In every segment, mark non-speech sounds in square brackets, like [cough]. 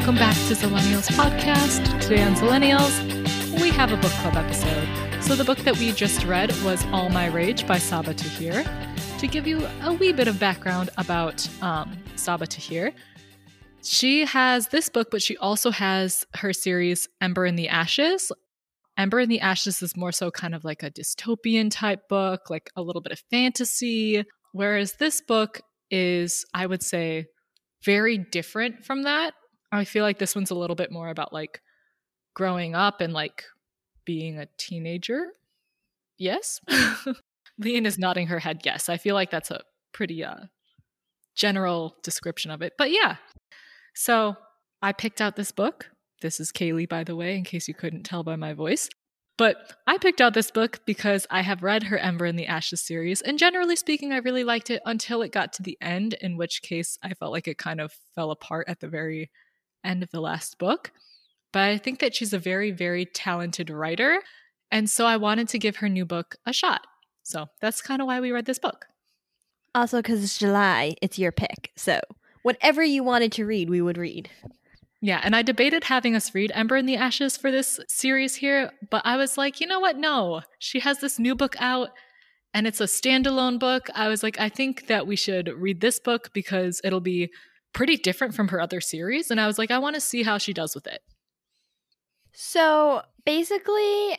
Welcome back to Zillennials Podcast. Today on Zillennials, we have a book club episode. So the book that we just read was All My Rage by Sabaa Tahir. To give you a wee bit of background about um, Sabaa Tahir, she has this book, but she also has her series Ember in the Ashes. Ember in the Ashes is more so kind of like a dystopian type book, like a little bit of fantasy, whereas this book is, I would say, very different from that. I feel like this one's a little bit more about like growing up and like being a teenager. Yes. [laughs] Lean is nodding her head yes. I feel like that's a pretty uh general description of it. But yeah. So, I picked out this book. This is Kaylee by the way in case you couldn't tell by my voice. But I picked out this book because I have read her Ember in the Ashes series, and generally speaking, I really liked it until it got to the end, in which case I felt like it kind of fell apart at the very end of the last book. But I think that she's a very, very talented writer, and so I wanted to give her new book a shot. So that's kind of why we read this book. Also, because it's July, it's your pick. So whatever you wanted to read, we would read. Yeah, and I debated having us read Ember in the Ashes for this series here, but I was like, you know what? No. She has this new book out and it's a standalone book. I was like, I think that we should read this book because it'll be pretty different from her other series. And I was like, I want to see how she does with it. So basically,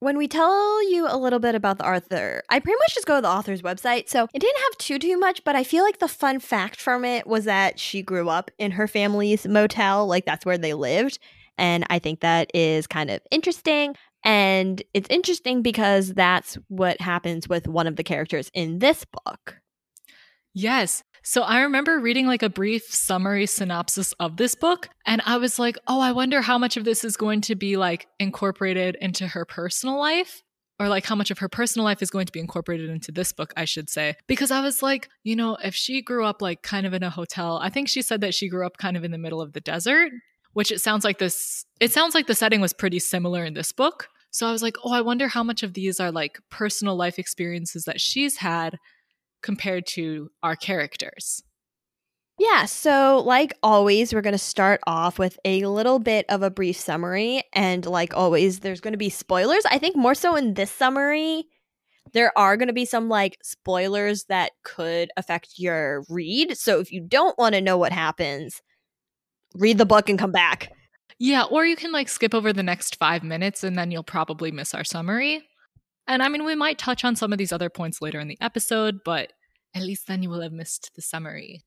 when we tell you a little bit about the author, I pretty much just go to the author's website. So it didn't have too too much, but I feel like the fun fact from it was that she grew up in her family's motel, like that's where they lived. And I think that is kind of interesting. And it's interesting because that's what happens with one of the characters in this book. Yes. So I remember reading like a brief summary synopsis of this book, and I was like, oh, I wonder how much of this is going to be like incorporated into her personal life. Or like how much of her personal life is going to be incorporated into this book, I should say. Because I was like, you know, if she grew up like kind of in a hotel, I think she said that she grew up kind of in the middle of the desert, which it sounds like this, it sounds like the setting was pretty similar in this book. So I was like, oh, I wonder how much of these are like personal life experiences that she's had compared to our characters. Yeah, so like always, we're going to start off with a little bit of a brief summary. And like always, there's going to be spoilers. I think more so in this summary, there are going to be some like spoilers that could affect your read. So if you don't want to know what happens, read the book and come back. Yeah, or you can like skip over the next five minutes and then you'll probably miss our summary. And I mean, we might touch on some of these other points later in the episode, but at least then you will have missed the summary.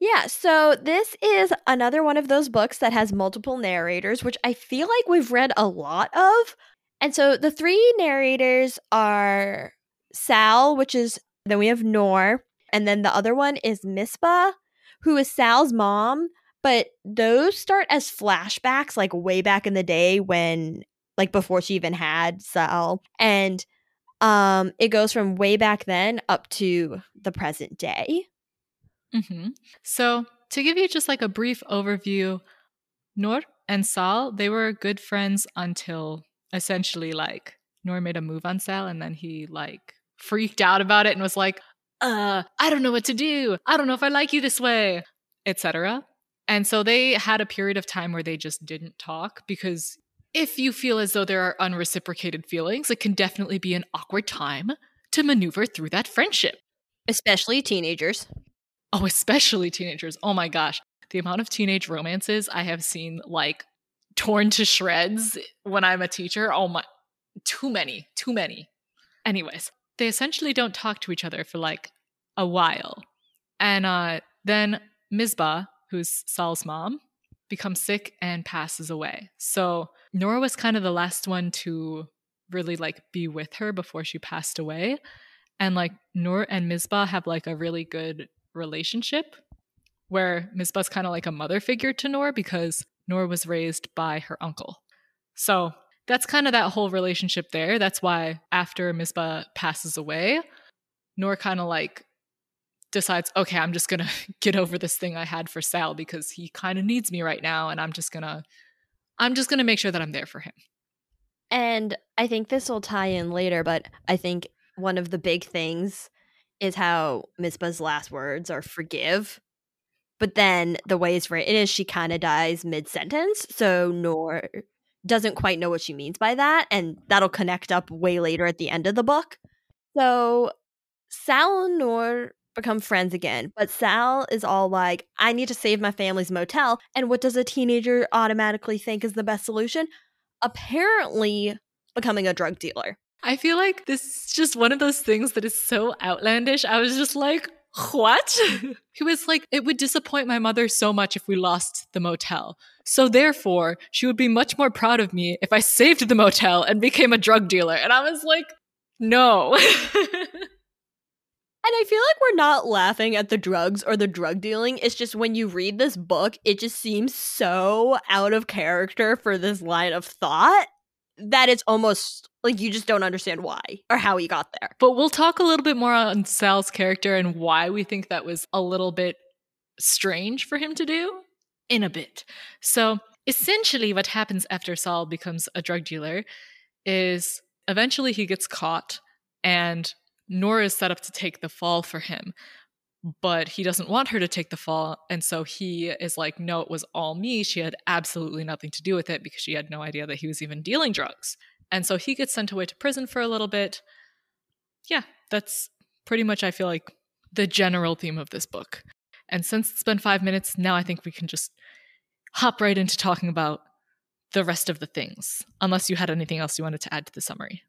Yeah, so this is another one of those books that has multiple narrators, which I feel like we've read a lot of. And so the three narrators are Sal, which is then we have Noor, and then the other one is Misbah, who is Sal's mom. But those start as flashbacks, like way back in the day when like before she even had Sal. And um it goes from way back then up to the present day. Mm-hmm. So, to give you just like a brief overview, Noor and Sal, they were good friends until essentially like Noor made a move on Sal and then he like freaked out about it and was like, uh, I don't know what to do. I don't know if I like you this way, etc. And so they had a period of time where they just didn't talk because if you feel as though there are unreciprocated feelings, it can definitely be an awkward time to maneuver through that friendship. Especially teenagers. Oh, especially teenagers. Oh my gosh. The amount of teenage romances I have seen like torn to shreds when I'm a teacher. Oh my, too many, too many. Anyways, they essentially don't talk to each other for like a while. And uh, then Misbah, who's Sal's mom, becomes sick and passes away. So Noor was kind of the last one to really like be with her before she passed away. And like Noor and Misbah have like a really good relationship where Misbah's kind of like a mother figure to Noor because Noor was raised by her uncle. So that's kind of that whole relationship there. That's why after Misbah passes away, Noor kind of like decides, okay, I'm just gonna [laughs] get over this thing I had for Sal because he kind of needs me right now, and I'm just gonna, I'm just gonna make sure that I'm there for him. And I think this will tie in later, but I think one of the big things is how Misbah's last words are forgive. But then the way it's written is she kind of dies mid sentence. So Noor doesn't quite know what she means by that. And that'll connect up way later at the end of the book. So Sal and Noor become friends again. But Sal is all like, I need to save my family's motel. And what does a teenager automatically think is the best solution? Apparently, becoming a drug dealer. I feel like this is just one of those things that is so outlandish. I was just like, what? [laughs] he was like, it would disappoint my mother so much if we lost the motel. So therefore, she would be much more proud of me if I saved the motel and became a drug dealer. And I was like, no. [laughs] And I feel like we're not laughing at the drugs or the drug dealing. It's just when you read this book, it just seems so out of character for this line of thought that it's almost like you just don't understand why or how he got there. But we'll talk a little bit more on Sal's character and why we think that was a little bit strange for him to do in a bit. So, essentially, what happens after Sal becomes a drug dealer is eventually he gets caught and Noor is set up to take the fall for him. But he doesn't want her to take the fall. And so he is like, no, it was all me. She had absolutely nothing to do with it because she had no idea that he was even dealing drugs. And so he gets sent away to prison for a little bit. Yeah, that's pretty much, I feel like, the general theme of this book. And since it's been five minutes, now I think we can just hop right into talking about the rest of the things, unless you had anything else you wanted to add to the summary.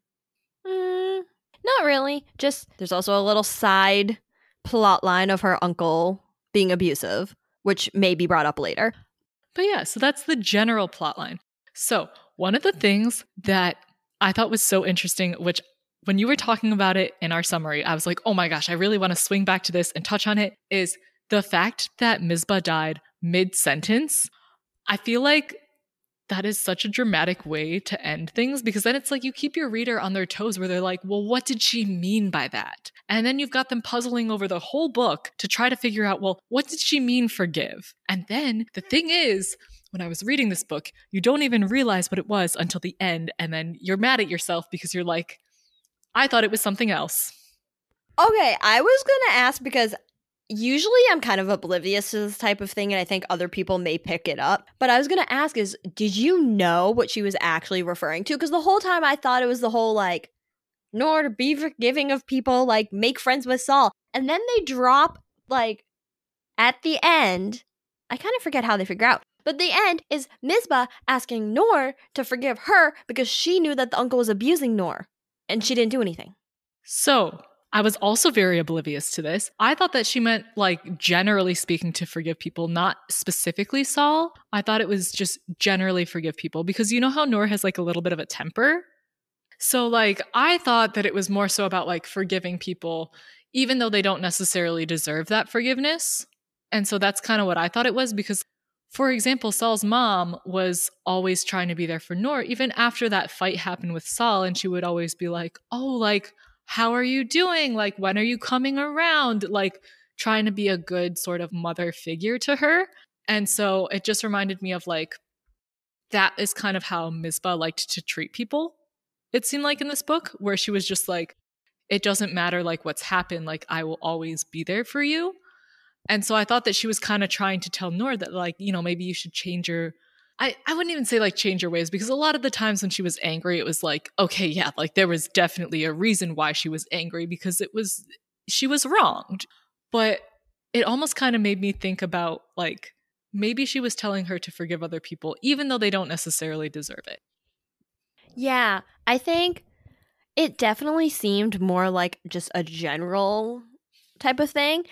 Not really. Just there's also a little side plot line of her uncle being abusive, which may be brought up later. But yeah, so that's the general plot line. So, one of the things that I thought was so interesting, which when you were talking about it in our summary, I was like, oh my gosh, I really want to swing back to this and touch on it, is the fact that Misbah died mid sentence. I feel like that is such a dramatic way to end things because then it's like you keep your reader on their toes where they're like, well, what did she mean by that? And then you've got them puzzling over the whole book to try to figure out, well, what did she mean forgive? And then the thing is, when I was reading this book, you don't even realize what it was until the end. And then you're mad at yourself because you're like, I thought it was something else. Okay, I was going to ask because usually I'm kind of oblivious to this type of thing, and I think other people may pick it up. But I was gonna ask is, did you know what she was actually referring to? Because the whole time I thought it was the whole like, Noor to be forgiving of people, like make friends with Saul. And then they drop like at the end, I kind of forget how they figure out. But the end is Misbah asking Noor to forgive her because she knew that the uncle was abusing Noor and she didn't do anything. So I was also very oblivious to this. I thought that she meant, like, generally speaking, to forgive people, not specifically Saul. I thought it was just generally forgive people because you know how Noor has, like, a little bit of a temper? So, like, I thought that it was more so about, like, forgiving people, even though they don't necessarily deserve that forgiveness. And so that's kind of what I thought it was because, for example, Saul's mom was always trying to be there for Noor, even after that fight happened with Saul. And she would always be like, oh, like, how are you doing? Like, when are you coming around? Like, trying to be a good sort of mother figure to her. And so it just reminded me of like, that is kind of how Misbah liked to treat people. It seemed like in this book, where she was just like, it doesn't matter like what's happened, like, I will always be there for you. And so I thought that she was kind of trying to tell Noor that, like, you know, maybe you should change your I, I wouldn't even say like change her ways because a lot of the times when she was angry, it was like, okay, yeah, like there was definitely a reason why she was angry because it was, she was wronged. But it almost kind of made me think about like, maybe she was telling her to forgive other people, even though they don't necessarily deserve it. Yeah, I think it definitely seemed more like just a general type of thing.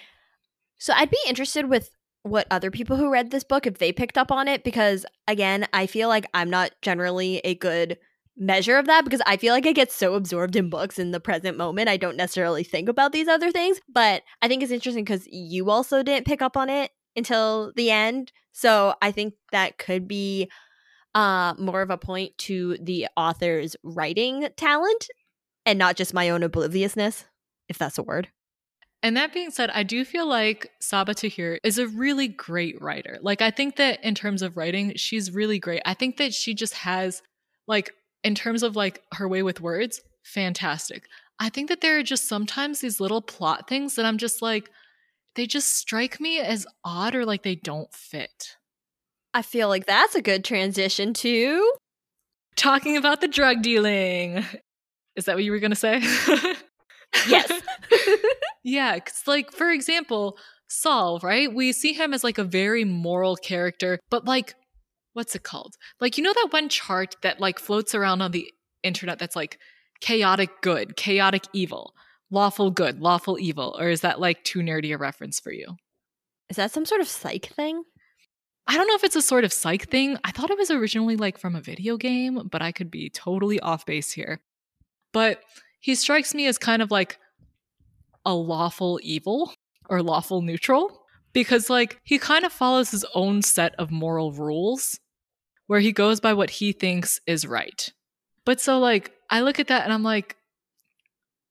So I'd be interested with what other people who read this book if they picked up on it because again i feel like i'm not generally a good measure of that because i feel like i get so absorbed in books in the present moment i don't necessarily think about these other things but i think it's interesting because you also didn't pick up on it until the end so i think that could be uh more of a point to the author's writing talent and not just my own obliviousness if that's a word and that being said, I do feel like Sabaa Tahir is a really great writer. Like, I think that in terms of writing, she's really great. I think that she just has, like, in terms of like her way with words, fantastic. I think that there are just sometimes these little plot things that I'm just like, they just strike me as odd or like they don't fit. I feel like that's a good transition to talking about the drug dealing. Is that what you were going to say? [laughs] yes. [laughs] yeah, cuz like for example, Saul, right? We see him as like a very moral character, but like what's it called? Like you know that one chart that like floats around on the internet that's like chaotic good, chaotic evil, lawful good, lawful evil, or is that like too nerdy a reference for you? Is that some sort of psych thing? I don't know if it's a sort of psych thing. I thought it was originally like from a video game, but I could be totally off base here. But he strikes me as kind of like a lawful evil or lawful neutral because like he kind of follows his own set of moral rules where he goes by what he thinks is right. But so like I look at that and I'm like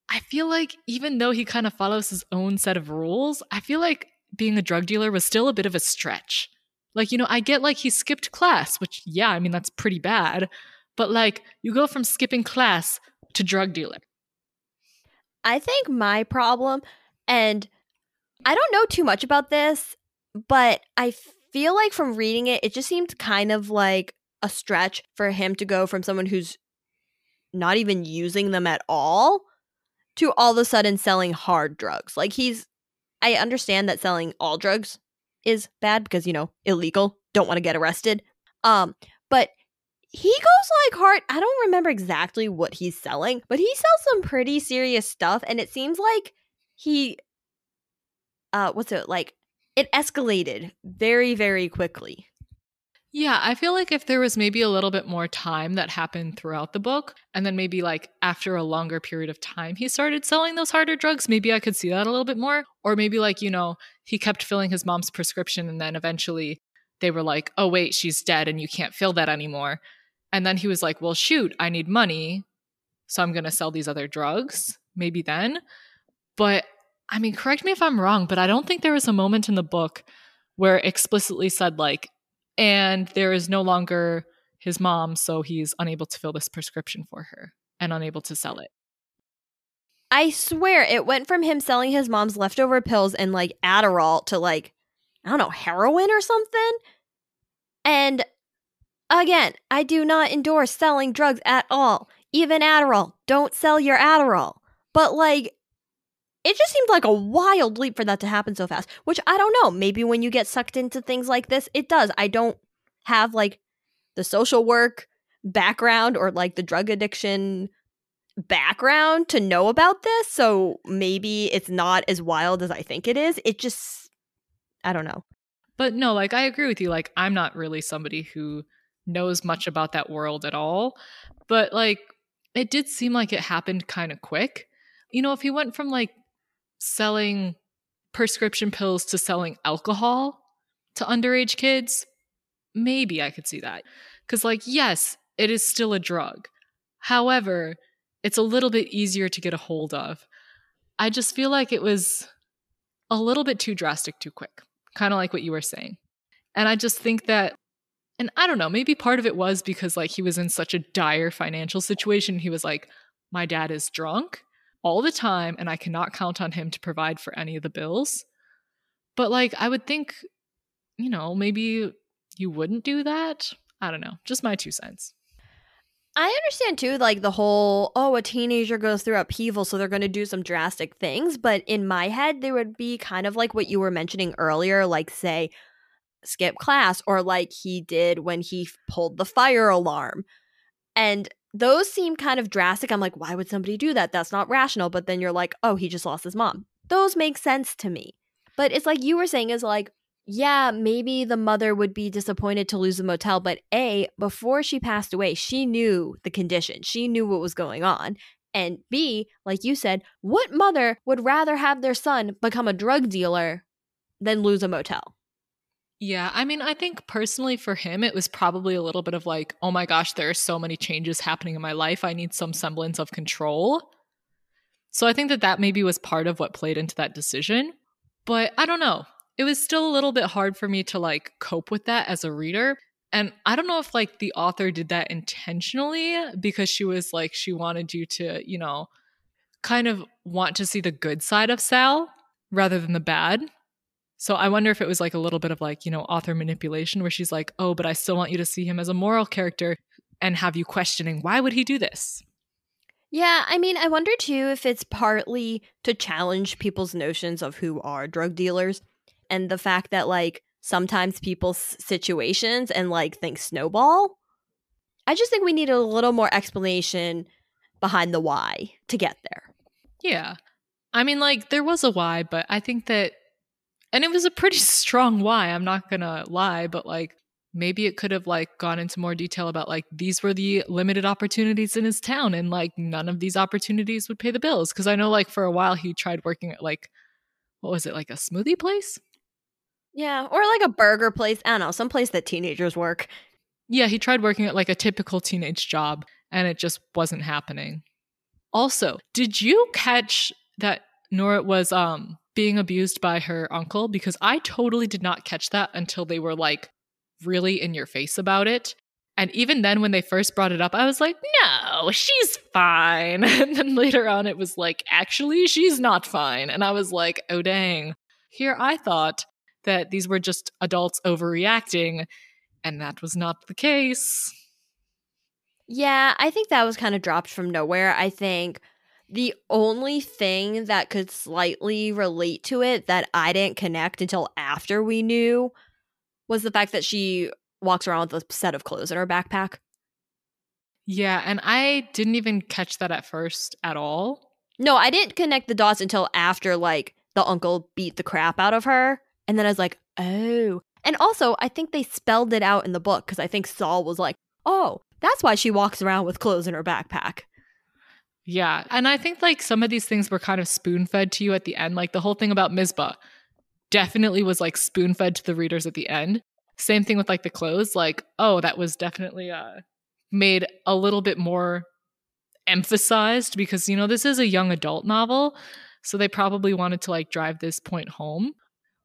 I feel like even though he kind of follows his own set of rules, I feel like being a drug dealer was still a bit of a stretch. Like, you know, I get like he skipped class, which, yeah, I mean, that's pretty bad. But like, you go from skipping class to drug dealer. I think my problem, and I don't know too much about this, but I feel like from reading it, it just seemed kind of like a stretch for him to go from someone who's not even using them at all to all of a sudden selling hard drugs. Like he's I understand that selling all drugs is bad because, you know, illegal, don't want to get arrested. Um, but he goes like hard. I don't remember exactly what he's selling, but he sells some pretty serious stuff and it seems like he uh what's it like it escalated very very quickly. Yeah, I feel like if there was maybe a little bit more time that happened throughout the book, and then maybe like after a longer period of time, he started selling those harder drugs, maybe I could see that a little bit more. Or maybe like, you know, he kept filling his mom's prescription and then eventually they were like, oh, wait, she's dead and you can't fill that anymore. And then he was like, well, shoot, I need money. So I'm going to sell these other drugs. Maybe then. But I mean, correct me if I'm wrong, but I don't think there was a moment in the book where it explicitly said, like, and there is no longer his mom, so he's unable to fill this prescription for her and unable to sell it. I swear it went from him selling his mom's leftover pills and like Adderall to like, I don't know, heroin or something. And again, I do not endorse selling drugs at all. Even Adderall. Don't sell your Adderall. But like, it just seemed like a wild leap for that to happen so fast, which I don't know. Maybe when you get sucked into things like this, it does. I don't have like the social work background or like the drug addiction background to know about this. So maybe it's not as wild as I think it is. It just, I don't know. But no, like I agree with you. Like I'm not really somebody who knows much about that world at all. But like it did seem like it happened kind of quick. You know, if he went from like selling prescription pills to selling alcohol to underage kids, maybe I could see that. Because, like, yes, it is still a drug. However, it's a little bit easier to get a hold of. I just feel like it was a little bit too drastic too quick, kind of like what you were saying. And I just think that, and I don't know, maybe part of it was because, like, he was in such a dire financial situation. He was like, my dad is drunk all the time and I cannot count on him to provide for any of the bills. But like I would think, you know, maybe you wouldn't do that. I don't know. Just my two cents. I understand too, like the whole, oh, a teenager goes through upheaval, so they're going to do some drastic things. But in my head, they would be kind of like what you were mentioning earlier, like, say, skip class, or like he did when he pulled the fire alarm. And those seem kind of drastic. I'm like, why would somebody do that? That's not rational. But then you're like, oh, he just lost his mom. Those make sense to me. But it's like you were saying, is like, yeah, maybe the mother would be disappointed to lose the motel, but A, before she passed away, she knew the condition. She knew what was going on. And B, like you said, what mother would rather have their son become a drug dealer than lose a motel? Yeah, I mean, I think personally for him, it was probably a little bit of like, oh my gosh, there are so many changes happening in my life. I need some semblance of control. So I think that that maybe was part of what played into that decision. But I don't know. It was still a little bit hard for me to like cope with that as a reader. And I don't know if like the author did that intentionally because she was like, she wanted you to, you know, kind of want to see the good side of Sal rather than the bad So I wonder if it was like a little bit of like, you know, author manipulation where she's like, oh, but I still want you to see him as a moral character and have you questioning why would he do this? Yeah, I mean, I wonder too if it's partly to challenge people's notions of who are drug dealers and the fact that like sometimes people's situations and like things snowball. I just think we need a little more explanation behind the why to get there. Yeah. I mean, like, there was a why, but I think that, and it was a pretty [laughs] strong why, I'm not gonna lie, but like, maybe it could have like gone into more detail about like these were the limited opportunities in his town and like none of these opportunities would pay the bills. Because i know like for a while he tried working at like what was it like a smoothie place? Yeah or like a burger place i don't know some place that teenagers work. Yeah he tried working at like a typical teenage job and it just wasn't happening. Also did you catch that Nora was um being abused by her uncle because I totally did not catch that until they were like really in your face about it. And even then, when they first brought it up, I was like, no, she's fine. [laughs] And then later on, it was like, actually, she's not fine. And I was like, oh, dang. Here I thought that these were just adults overreacting, and that was not the case. Yeah, I think that was kind of dropped from nowhere. I think the only thing that could slightly relate to it that I didn't connect until after we knew was the fact that she walks around with a set of clothes in her backpack. Yeah, and I didn't even catch that at first at all. No, I didn't connect the dots until after like the uncle beat the crap out of her. And then I was like, oh. And also, I think they spelled it out in the book because I think Saul was like, oh, that's why she walks around with clothes in her backpack. Yeah. And I think like some of these things were kind of spoon fed to you at the end. Like the whole thing about Misbah definitely was like spoon fed to the readers at the end. Same thing with like the clothes. Like, oh, that was definitely uh made a little bit more emphasized because, you know, this is a young adult novel. So they probably wanted to like drive this point home.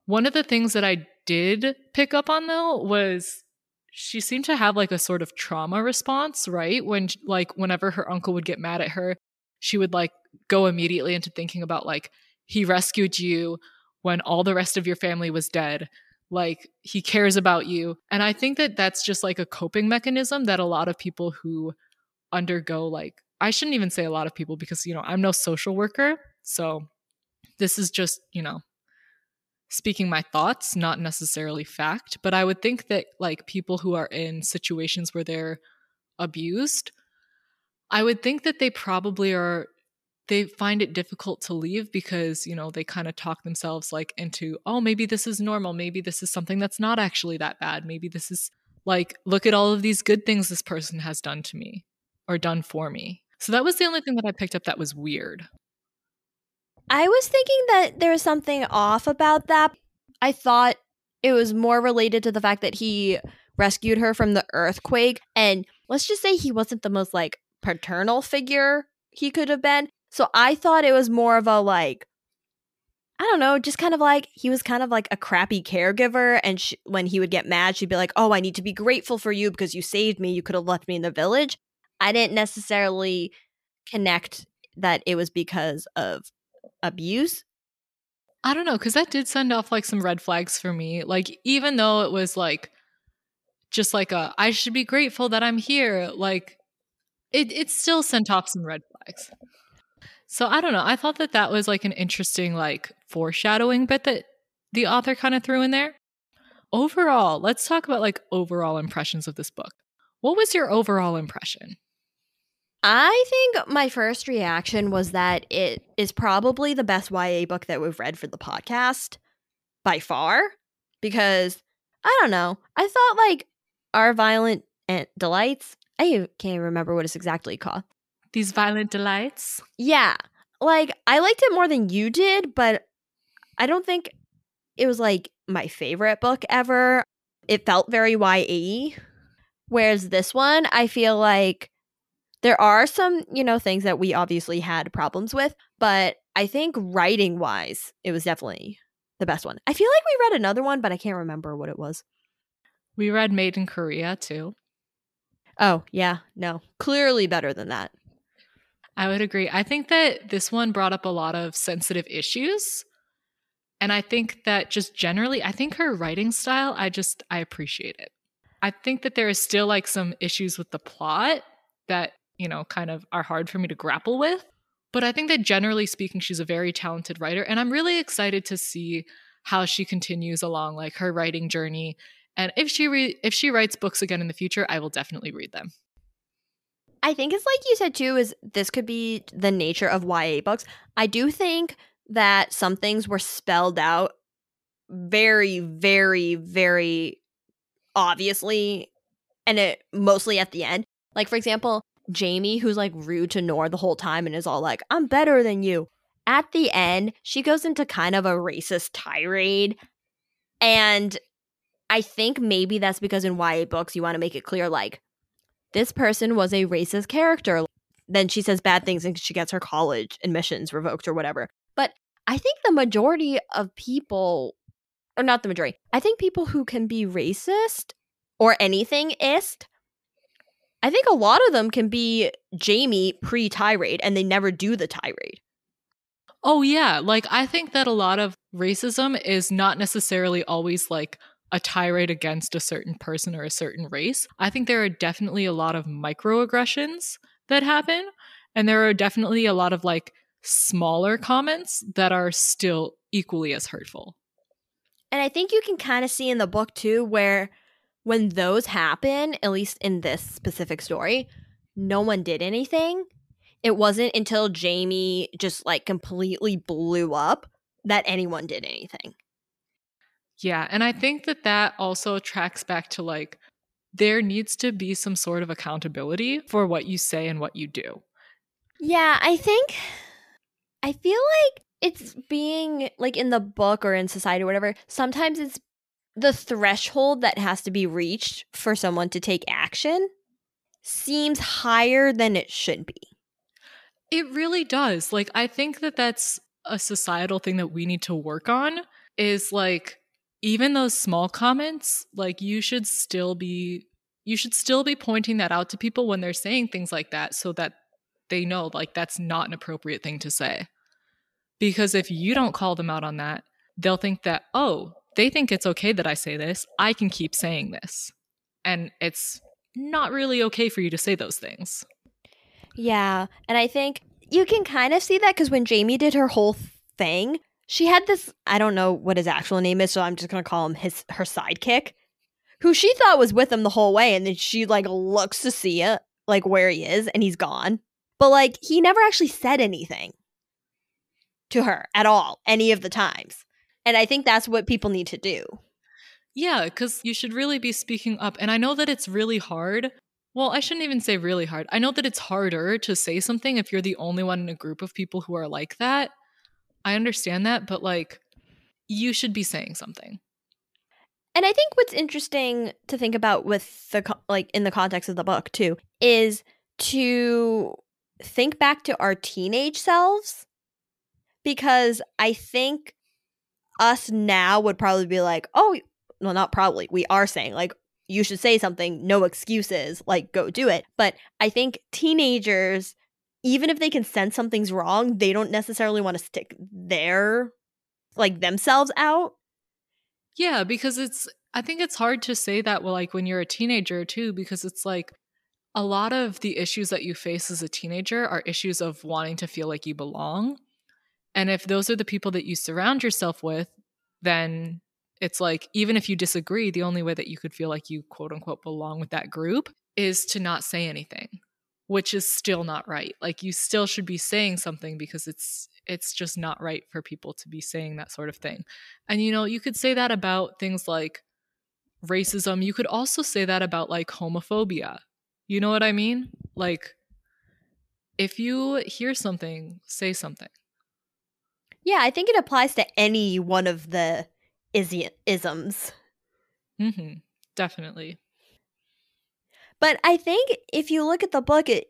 One of the things that I did pick up on though was she seemed to have like a sort of trauma response, right? When like whenever her uncle would get mad at her, she would like go immediately into thinking about like he rescued you when all the rest of your family was dead. Like he cares about you. And i think that that's just like a coping mechanism that a lot of people who undergo like i shouldn't even say a lot of people because you know i'm no social worker. So this is just you know speaking my thoughts not necessarily fact. But i would think that like people who are in situations where they're abused I would think that they probably are they find it difficult to leave because, you know, they kind of talk themselves like into, oh, maybe this is normal, maybe this is something that's not actually that bad. Maybe this is like look at all of these good things this person has done to me or done for me. So that was the only thing that I picked up that was weird. I was thinking that there was something off about that. I thought it was more related to the fact that he rescued her from the earthquake and let's just say he wasn't the most like paternal figure he could have been. So I thought it was more of a like, I don't know, just kind of like he was kind of like a crappy caregiver. And she, when he would get mad, she'd be like, Oh, I need to be grateful for you because you saved me. You could have left me in the village. I didn't necessarily connect that it was because of abuse. I don't know, because that did send off like some red flags for me. Like, even though it was like, just like a, I should be grateful that I'm here. Like, it it still sent off some red flags. So I don't know. I thought that that was like an interesting like foreshadowing bit that the author kind of threw in there. Overall, let's talk about like overall impressions of this book. What was your overall impression? I think my first reaction was that it is probably the best YA book that we've read for the podcast by far because I don't know. I thought like our violent delights I can't remember what it's exactly called. These violent delights? Yeah. Like I liked it more than you did, but I don't think it was like my favorite book ever. It felt very YA. Whereas this one, I feel like there are some, you know, things that we obviously had problems with, but I think writing wise, it was definitely the best one. I feel like we read another one, but I can't remember what it was. We read Made in Korea too. Oh, yeah. No. Clearly better than that. I would agree. I think that this one brought up a lot of sensitive issues. And I think that just generally, I think her writing style, I just, I appreciate it. I think that there is still like some issues with the plot that, you know, kind of are hard for me to grapple with. But I think that generally speaking, she's a very talented writer. And I'm really excited to see how she continues along like her writing journey. And if she re- if she writes books again in the future, I will definitely read them. I think it's like you said too, is this could be the nature of YA books. I do think that some things were spelled out very, very, very obviously, and it mostly at the end. Like, for example, Jamie, who's like rude to Noor the whole time and is all like, I'm better than you. At the end, she goes into kind of a racist tirade. And I think maybe that's because in YA books, you want to make it clear like, this person was a racist character. Then she says bad things and she gets her college admissions revoked or whatever. But I think the majority of people, or not the majority, I think people who can be racist or anything ist, I think a lot of them can be Jamie pre tirade and they never do the tirade. Oh, yeah. Like, I think that a lot of racism is not necessarily always like a tirade against a certain person or a certain race. I think there are definitely a lot of microaggressions that happen. And there are definitely a lot of like smaller comments that are still equally as hurtful. And I think you can kind of see in the book too, where when those happen, at least in this specific story, no one did anything. It wasn't until Jamie just like completely blew up that anyone did anything. Yeah. And I think that that also tracks back to like, there needs to be some sort of accountability for what you say and what you do. Yeah, I think I feel like it's being like in the book or in society or whatever, sometimes it's the threshold that has to be reached for someone to take action seems higher than it should be. It really does. Like I think that that's a societal thing that we need to work on is like even those small comments, like you should still be you should still be pointing that out to people when they're saying things like that so that they know like that's not an appropriate thing to say. Because if you don't call them out on that, they'll think that, "Oh, they think it's okay that I say this. I can keep saying this." And it's not really okay for you to say those things. Yeah, and I think you can kind of see that cuz when Jamie did her whole thing, she had this I don't know what his actual name is, so I'm just gonna call him his her sidekick, who she thought was with him the whole way, and then she like looks to see it, like where he is, and he's gone. But like he never actually said anything to her at all, any of the times. And I think that's what people need to do. Yeah, because you should really be speaking up. And I know that it's really hard. Well, I shouldn't even say really hard. I know that it's harder to say something if you're the only one in a group of people who are like that. I understand that, but like you should be saying something. And I think what's interesting to think about with the like in the context of the book too is to think back to our teenage selves because I think us now would probably be like, "Oh, well not probably. We are saying like you should say something, no excuses, like go do it." But I think teenagers even if they can sense something's wrong, they don't necessarily want to stick their like themselves out. Yeah, because it's I think it's hard to say that well like when you're a teenager too because it's like a lot of the issues that you face as a teenager are issues of wanting to feel like you belong. And if those are the people that you surround yourself with, then it's like even if you disagree, the only way that you could feel like you quote unquote belong with that group is to not say anything which is still not right. Like you still should be saying something because it's it's just not right for people to be saying that sort of thing. And you know, you could say that about things like racism. You could also say that about like homophobia. You know what I mean? Like if you hear something, say something. Yeah, I think it applies to any one of the isms. Mm-hmm. Definitely. But I think if you look at the book, it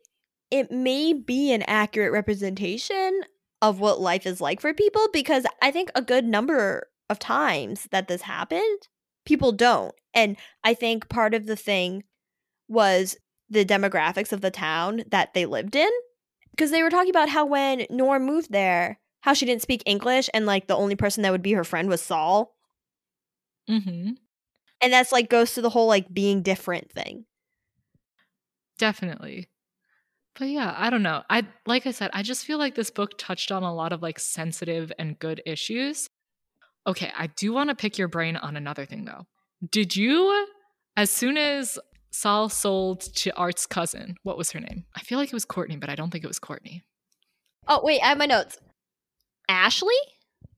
it may be an accurate representation of what life is like for people because I think a good number of times that this happened, people don't. And I think part of the thing was the demographics of the town that they lived in. Because they were talking about how when Noor moved there, how she didn't speak English and like the only person that would be her friend was Saul. Mm-hmm. And that's like goes to the whole like being different thing. Definitely. But yeah, I don't know. I like I said, I just feel like this book touched on a lot of like sensitive and good issues. Okay, I do want to pick your brain on another thing though. Did you as soon as Saul sold to Art's cousin, what was her name? I feel like it was Courtney, but I don't think it was Courtney. Oh, wait, I have my notes. Ashley?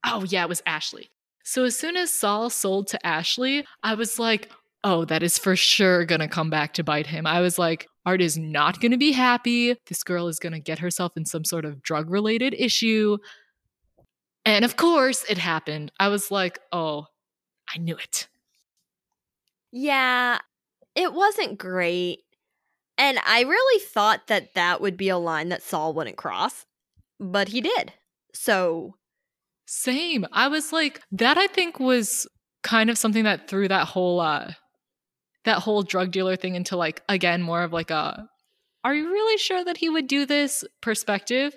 Oh, yeah, it was Ashley. So as soon as Saul sold to Ashley, I was like, oh, that is for sure going to come back to bite him. I was like, Art is not going to be happy. This girl is going to get herself in some sort of drug related issue. And of course, it happened. I was like, oh, I knew it. Yeah, it wasn't great. And I really thought that that would be a line that Saul wouldn't cross, but he did. So. Same. I was like, that I think was kind of something that threw that whole, uh, that whole drug dealer thing into like, again, more of like a, are you really sure that he would do this perspective?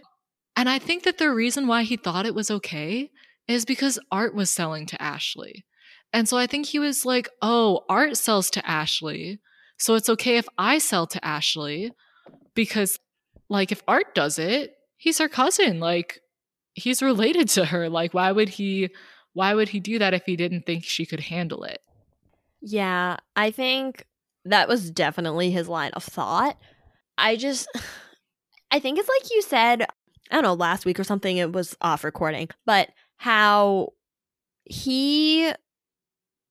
And I think that the reason why he thought it was okay is because art was selling to Ashley. And so I think he was like, oh, art sells to Ashley. So it's okay if I sell to Ashley because, like, if art does it, he's her cousin. Like, he's related to her. Like, why would he? Why would he do that if he didn't think she could handle it? Yeah, I think that was definitely his line of thought. I just, [sighs] I think it's like you said, I don't know, last week or something, it was off recording, but how he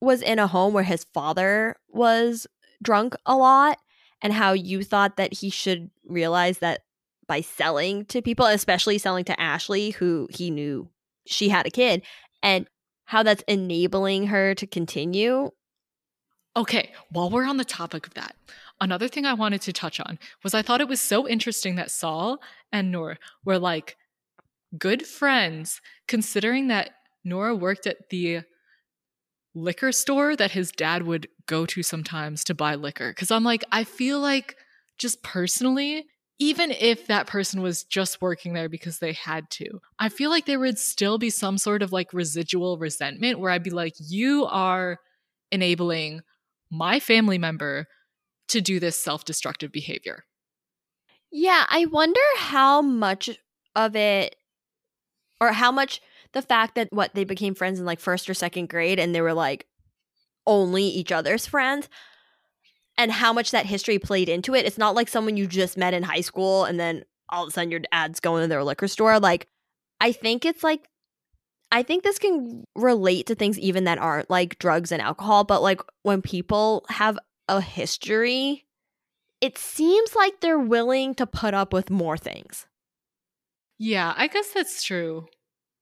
was in a home where his father was drunk a lot and how you thought that he should realize that by selling to people, especially selling to Ashley, who he knew she had a kid, and how that's enabling her to continue. Okay, while we're on the topic of that, another thing I wanted to touch on was I thought it was so interesting that Saul and Nora were like good friends, considering that Nora worked at the liquor store that his dad would go to sometimes to buy liquor. Cause I'm like, I feel like just personally, even if that person was just working there because they had to, I feel like there would still be some sort of like residual resentment where I'd be like, you are enabling my family member to do this self destructive behavior. Yeah, I wonder how much of it or how much the fact that what they became friends in like first or second grade and they were like only each other's friends and how much that history played into it. It's not like someone you just met in high school and then all of a sudden your dad's going to their liquor store. Like, I think it's like, I think this can relate to things even that aren't like drugs and alcohol, but like when people have a history, it seems like they're willing to put up with more things. Yeah, I guess that's true.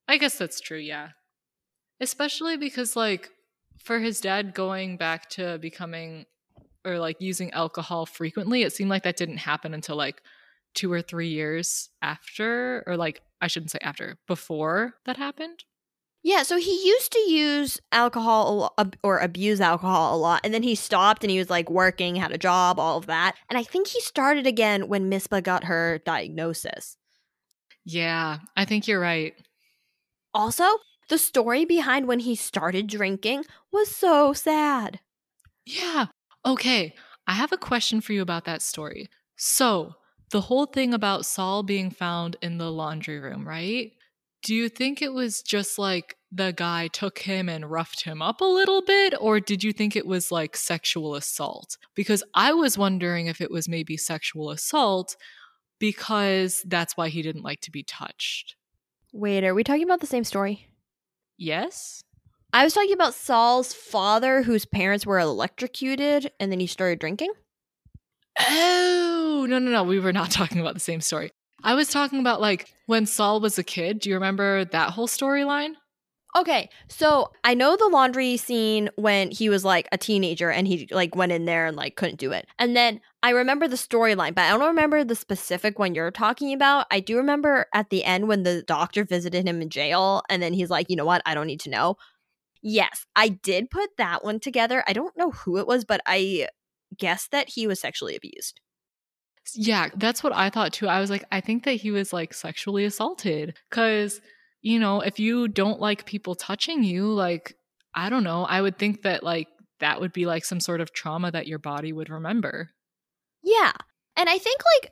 I guess that's true, yeah. Especially because, like, for his dad going back to becoming or like using alcohol frequently, it seemed like that didn't happen until like two or three years after, or like, I shouldn't say after, before that happened. Yeah, so he used to use alcohol or abuse alcohol a lot, and then he stopped and he was like working, had a job, all of that. And I think he started again when Misbah got her diagnosis. Yeah, I think you're right. Also, the story behind when he started drinking was so sad. Yeah. Okay. I have a question for you about that story. So, the whole thing about Saul being found in the laundry room, right? Do you think it was just like the guy took him and roughed him up a little bit, or did you think it was like sexual assault? Because I was wondering if it was maybe sexual assault because that's why he didn't like to be touched. Wait, are we talking about the same story? Yes. I was talking about Saul's father, whose parents were electrocuted, and then he started drinking. Oh, no, no, no. We were not [laughs] talking about the same story. I was talking about like when Saul was a kid. Do you remember that whole storyline? Okay, so I know the laundry scene when he was like a teenager and he like went in there and like couldn't do it. And then I remember the storyline, but I don't remember the specific one you're talking about. I do remember at the end when the doctor visited him in jail and then he's like, "You know what? I don't need to know." Yes, I did put that one together. I don't know who it was, but I guess that he was sexually abused. Yeah, that's what I thought too. I was like, I think that he was like sexually assaulted cuz you know, if you don't like people touching you, like, I don't know, I would think that, like, that would be like some sort of trauma that your body would remember. Yeah. And I think, like,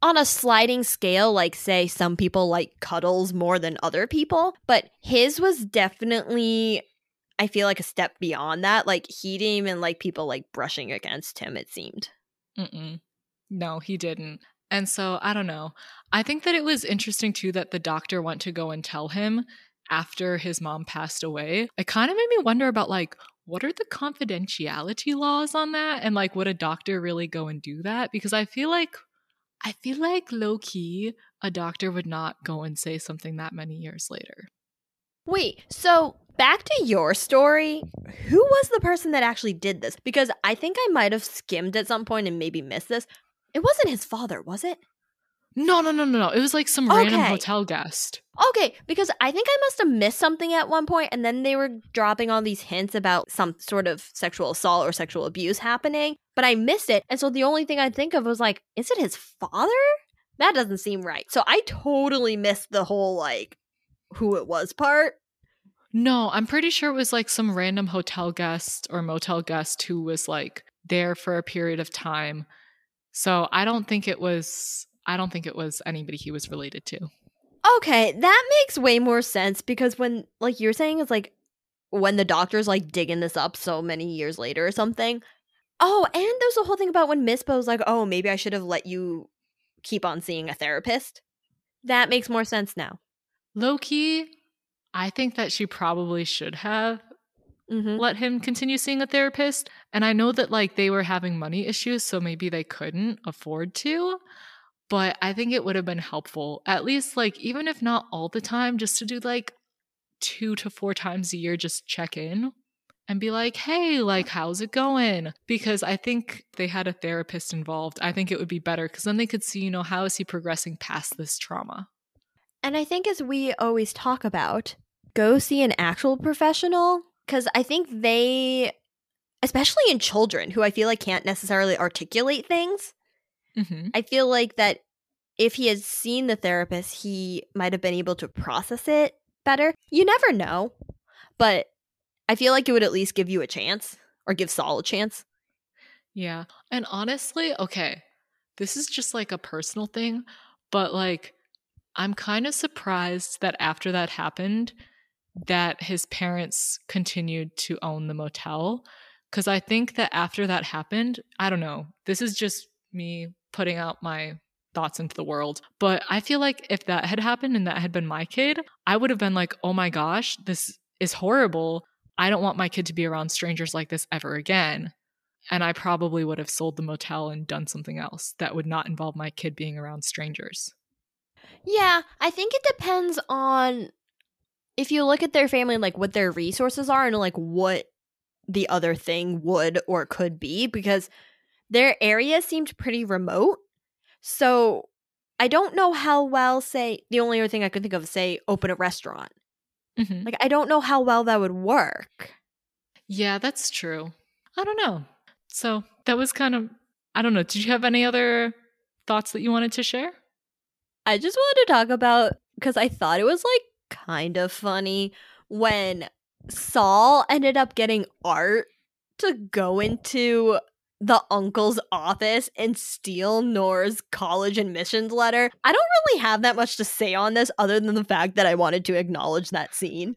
on a sliding scale, like, say, some people like cuddles more than other people, but his was definitely, I feel like, a step beyond that. Like, he didn't even like people like brushing against him, it seemed. Mm-mm. No, he didn't. And so I don't know. I think that it was interesting too that the doctor went to go and tell him after his mom passed away. It kind of made me wonder about like, what are the confidentiality laws on that? And like, would a doctor really go and do that? Because I feel like, I feel like low key, a doctor would not go and say something that many years later. Wait, so back to your story, who was the person that actually did this? Because I think I might have skimmed at some point and maybe missed this. It wasn't his father, was it? No, no, no, no, no. It was like some random hotel guest. Okay, because I think I must have missed something at one point, and then they were dropping all these hints about some sort of sexual assault or sexual abuse happening, but I missed it. And so the only thing I think of was like, is it his father? That doesn't seem right. So I totally missed the whole like who it was part. No, I'm pretty sure it was like some random hotel guest or motel guest who was like there for a period of time so I don't think it was I don't think it was anybody he was related to. Okay, that makes way more sense because when like you're saying it's like when the doctor's like digging this up so many years later or something. Oh, and there's a whole thing about when Misbah's like, "Oh, maybe I should have let you keep on seeing a therapist." That makes more sense now. Low key, I think that she probably should have mm-hmm. let him continue seeing a therapist. And I know that like they were having money issues, so maybe they couldn't afford to. But I think it would have been helpful, at least like even if not all the time, just to do like two to four times a year, just check in and be like, hey, like, how's it going? Because I think they had a therapist involved. I think it would be better because then they could see, you know, how is he progressing past this trauma? And I think, as we always talk about, go see an actual professional because I think they, especially in children who I feel like can't necessarily articulate things, mm-hmm. I feel like that if he has seen the therapist, he might have been able to process it better. You never know, but I feel like it would at least give you a chance or give Sal a chance. Yeah. And honestly, okay, this is just like a personal thing, but like, I'm kind of surprised that after that happened, that his parents continued to own the motel. Because I think that after that happened, I don't know, this is just me putting out my thoughts into the world. But I feel like if that had happened and that had been my kid, I would have been like, oh my gosh, this is horrible. I don't want my kid to be around strangers like this ever again. And I probably would have sold the motel and done something else that would not involve my kid being around strangers. Yeah, I think it depends on if you look at their family like what their resources are and like what the other thing would or could be because their area seemed pretty remote. So I don't know how well say the only other thing I could think of is say open a restaurant. Mm-hmm. Like I don't know how well that would work. Yeah, that's true. I don't know. So that was kind of I don't know. Did you have any other thoughts that you wanted to share? I just wanted to talk about because I thought it was like kind of funny when Sal ended up getting Art to go into the uncle's office and steal Noor's college admissions letter. I don't really have that much to say on this other than the fact that I wanted to acknowledge that scene.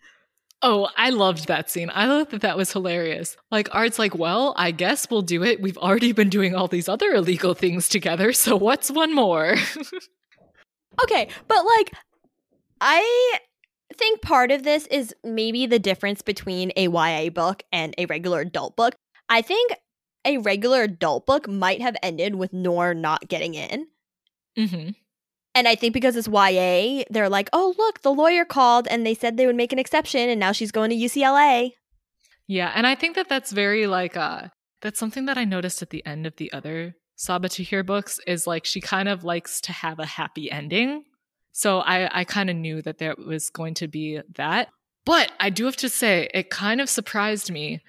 Oh, I loved that scene. I thought that that was hilarious. Like, Art's like, well, I guess we'll do it. We've already been doing all these other illegal things together, so what's one more? [laughs] okay, but like, I think part of this is maybe the difference between a YA book and a regular adult book. I think a regular adult book might have ended with Noor not getting in. Mm-hmm. And I think because it's YA, they're like, oh, look, the lawyer called and they said they would make an exception, and now she's going to UCLA. Yeah. And I think that that's very like, uh, that's something that I noticed at the end of the other Sabaa Tahir books is like she kind of likes to have a happy ending. So I, I kind of knew that there was going to be that. But I do have to say, it kind of surprised me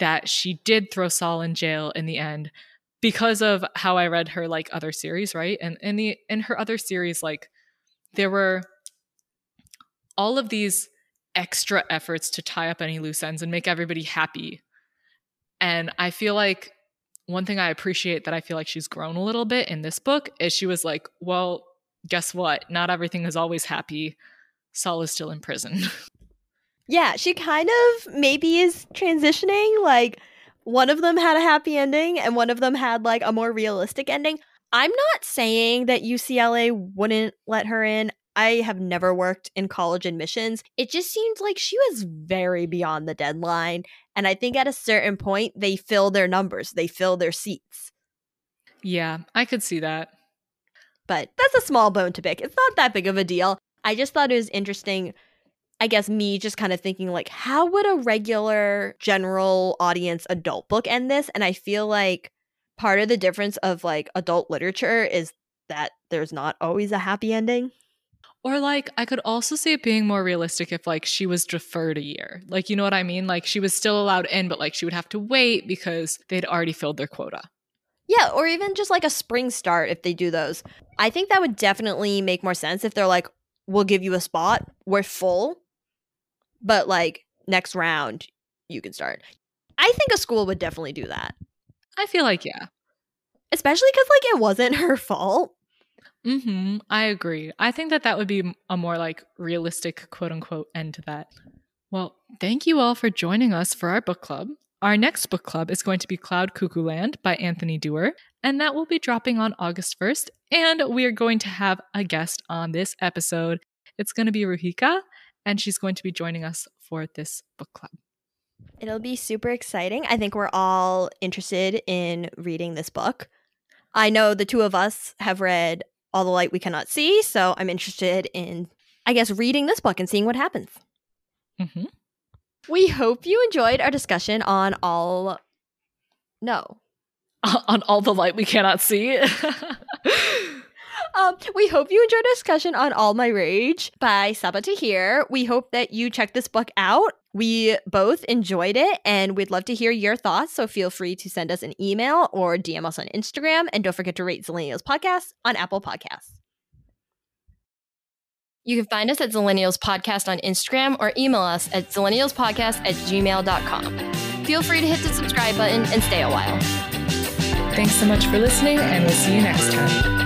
that she did throw Sal in jail in the end because of how I read her like other series, right? And in the in her other series, like there were all of these extra efforts to tie up any loose ends and make everybody happy. And I feel like one thing I appreciate that I feel like she's grown a little bit in this book is she was like, well, guess what? Not everything is always happy. Sal is still in prison. [laughs] Yeah, she kind of maybe is transitioning. Like, one of them had a happy ending and one of them had like a more realistic ending. I'm not saying that UCLA wouldn't let her in. I have never worked in college admissions. It just seemed like she was very beyond the deadline. And I think at a certain point, they fill their numbers, they fill their seats. Yeah, I could see that. But that's a small bone to pick. It's not that big of a deal. I just thought it was interesting I guess me just kind of thinking like how would a regular general audience adult book end this and I feel like part of the difference of like adult literature is that there's not always a happy ending. Or like I could also see it being more realistic if like she was deferred a year. Like you know what I mean? Like she was still allowed in but like she would have to wait because they'd already filled their quota. Yeah, or even just like a spring start if they do those. I think that would definitely make more sense if they're like we'll give you a spot, we're full, but like next round you can start. I think a school would definitely do that. I feel like yeah. Especially cuz like it wasn't her fault. Mm-hmm. I agree. I think that that would be a more like realistic quote unquote end to that. Well, thank you all for joining us for our book club. Our next book club is going to be Cloud Cuckoo Land by Anthony Doerr, and that will be dropping on August 1st. And we are going to have a guest on this episode. It's going to be Ruhika, and she's going to be joining us for this book club. It'll be super exciting. I think we're all interested in reading this book. I know the two of us have read All the Light We Cannot See, so I'm interested in, I guess, reading this book and seeing what happens. Mm-hmm. We hope you enjoyed our discussion on all. No. [laughs] on all the light we cannot see. [laughs] Um, we hope you enjoyed our discussion on All My Rage by Sabaa Tahir. We hope that you check this book out. We both enjoyed it and we'd love to hear your thoughts. So feel free to send us an email or DM us on Instagram. And don't forget to rate Zillennials Podcast on Apple Podcasts. You can find us at Zillennials Podcast on Instagram or email us at zillennialspodcast at gmail.com. Feel free to hit the subscribe button and stay a while. Thanks so much for listening, and we'll see you next time.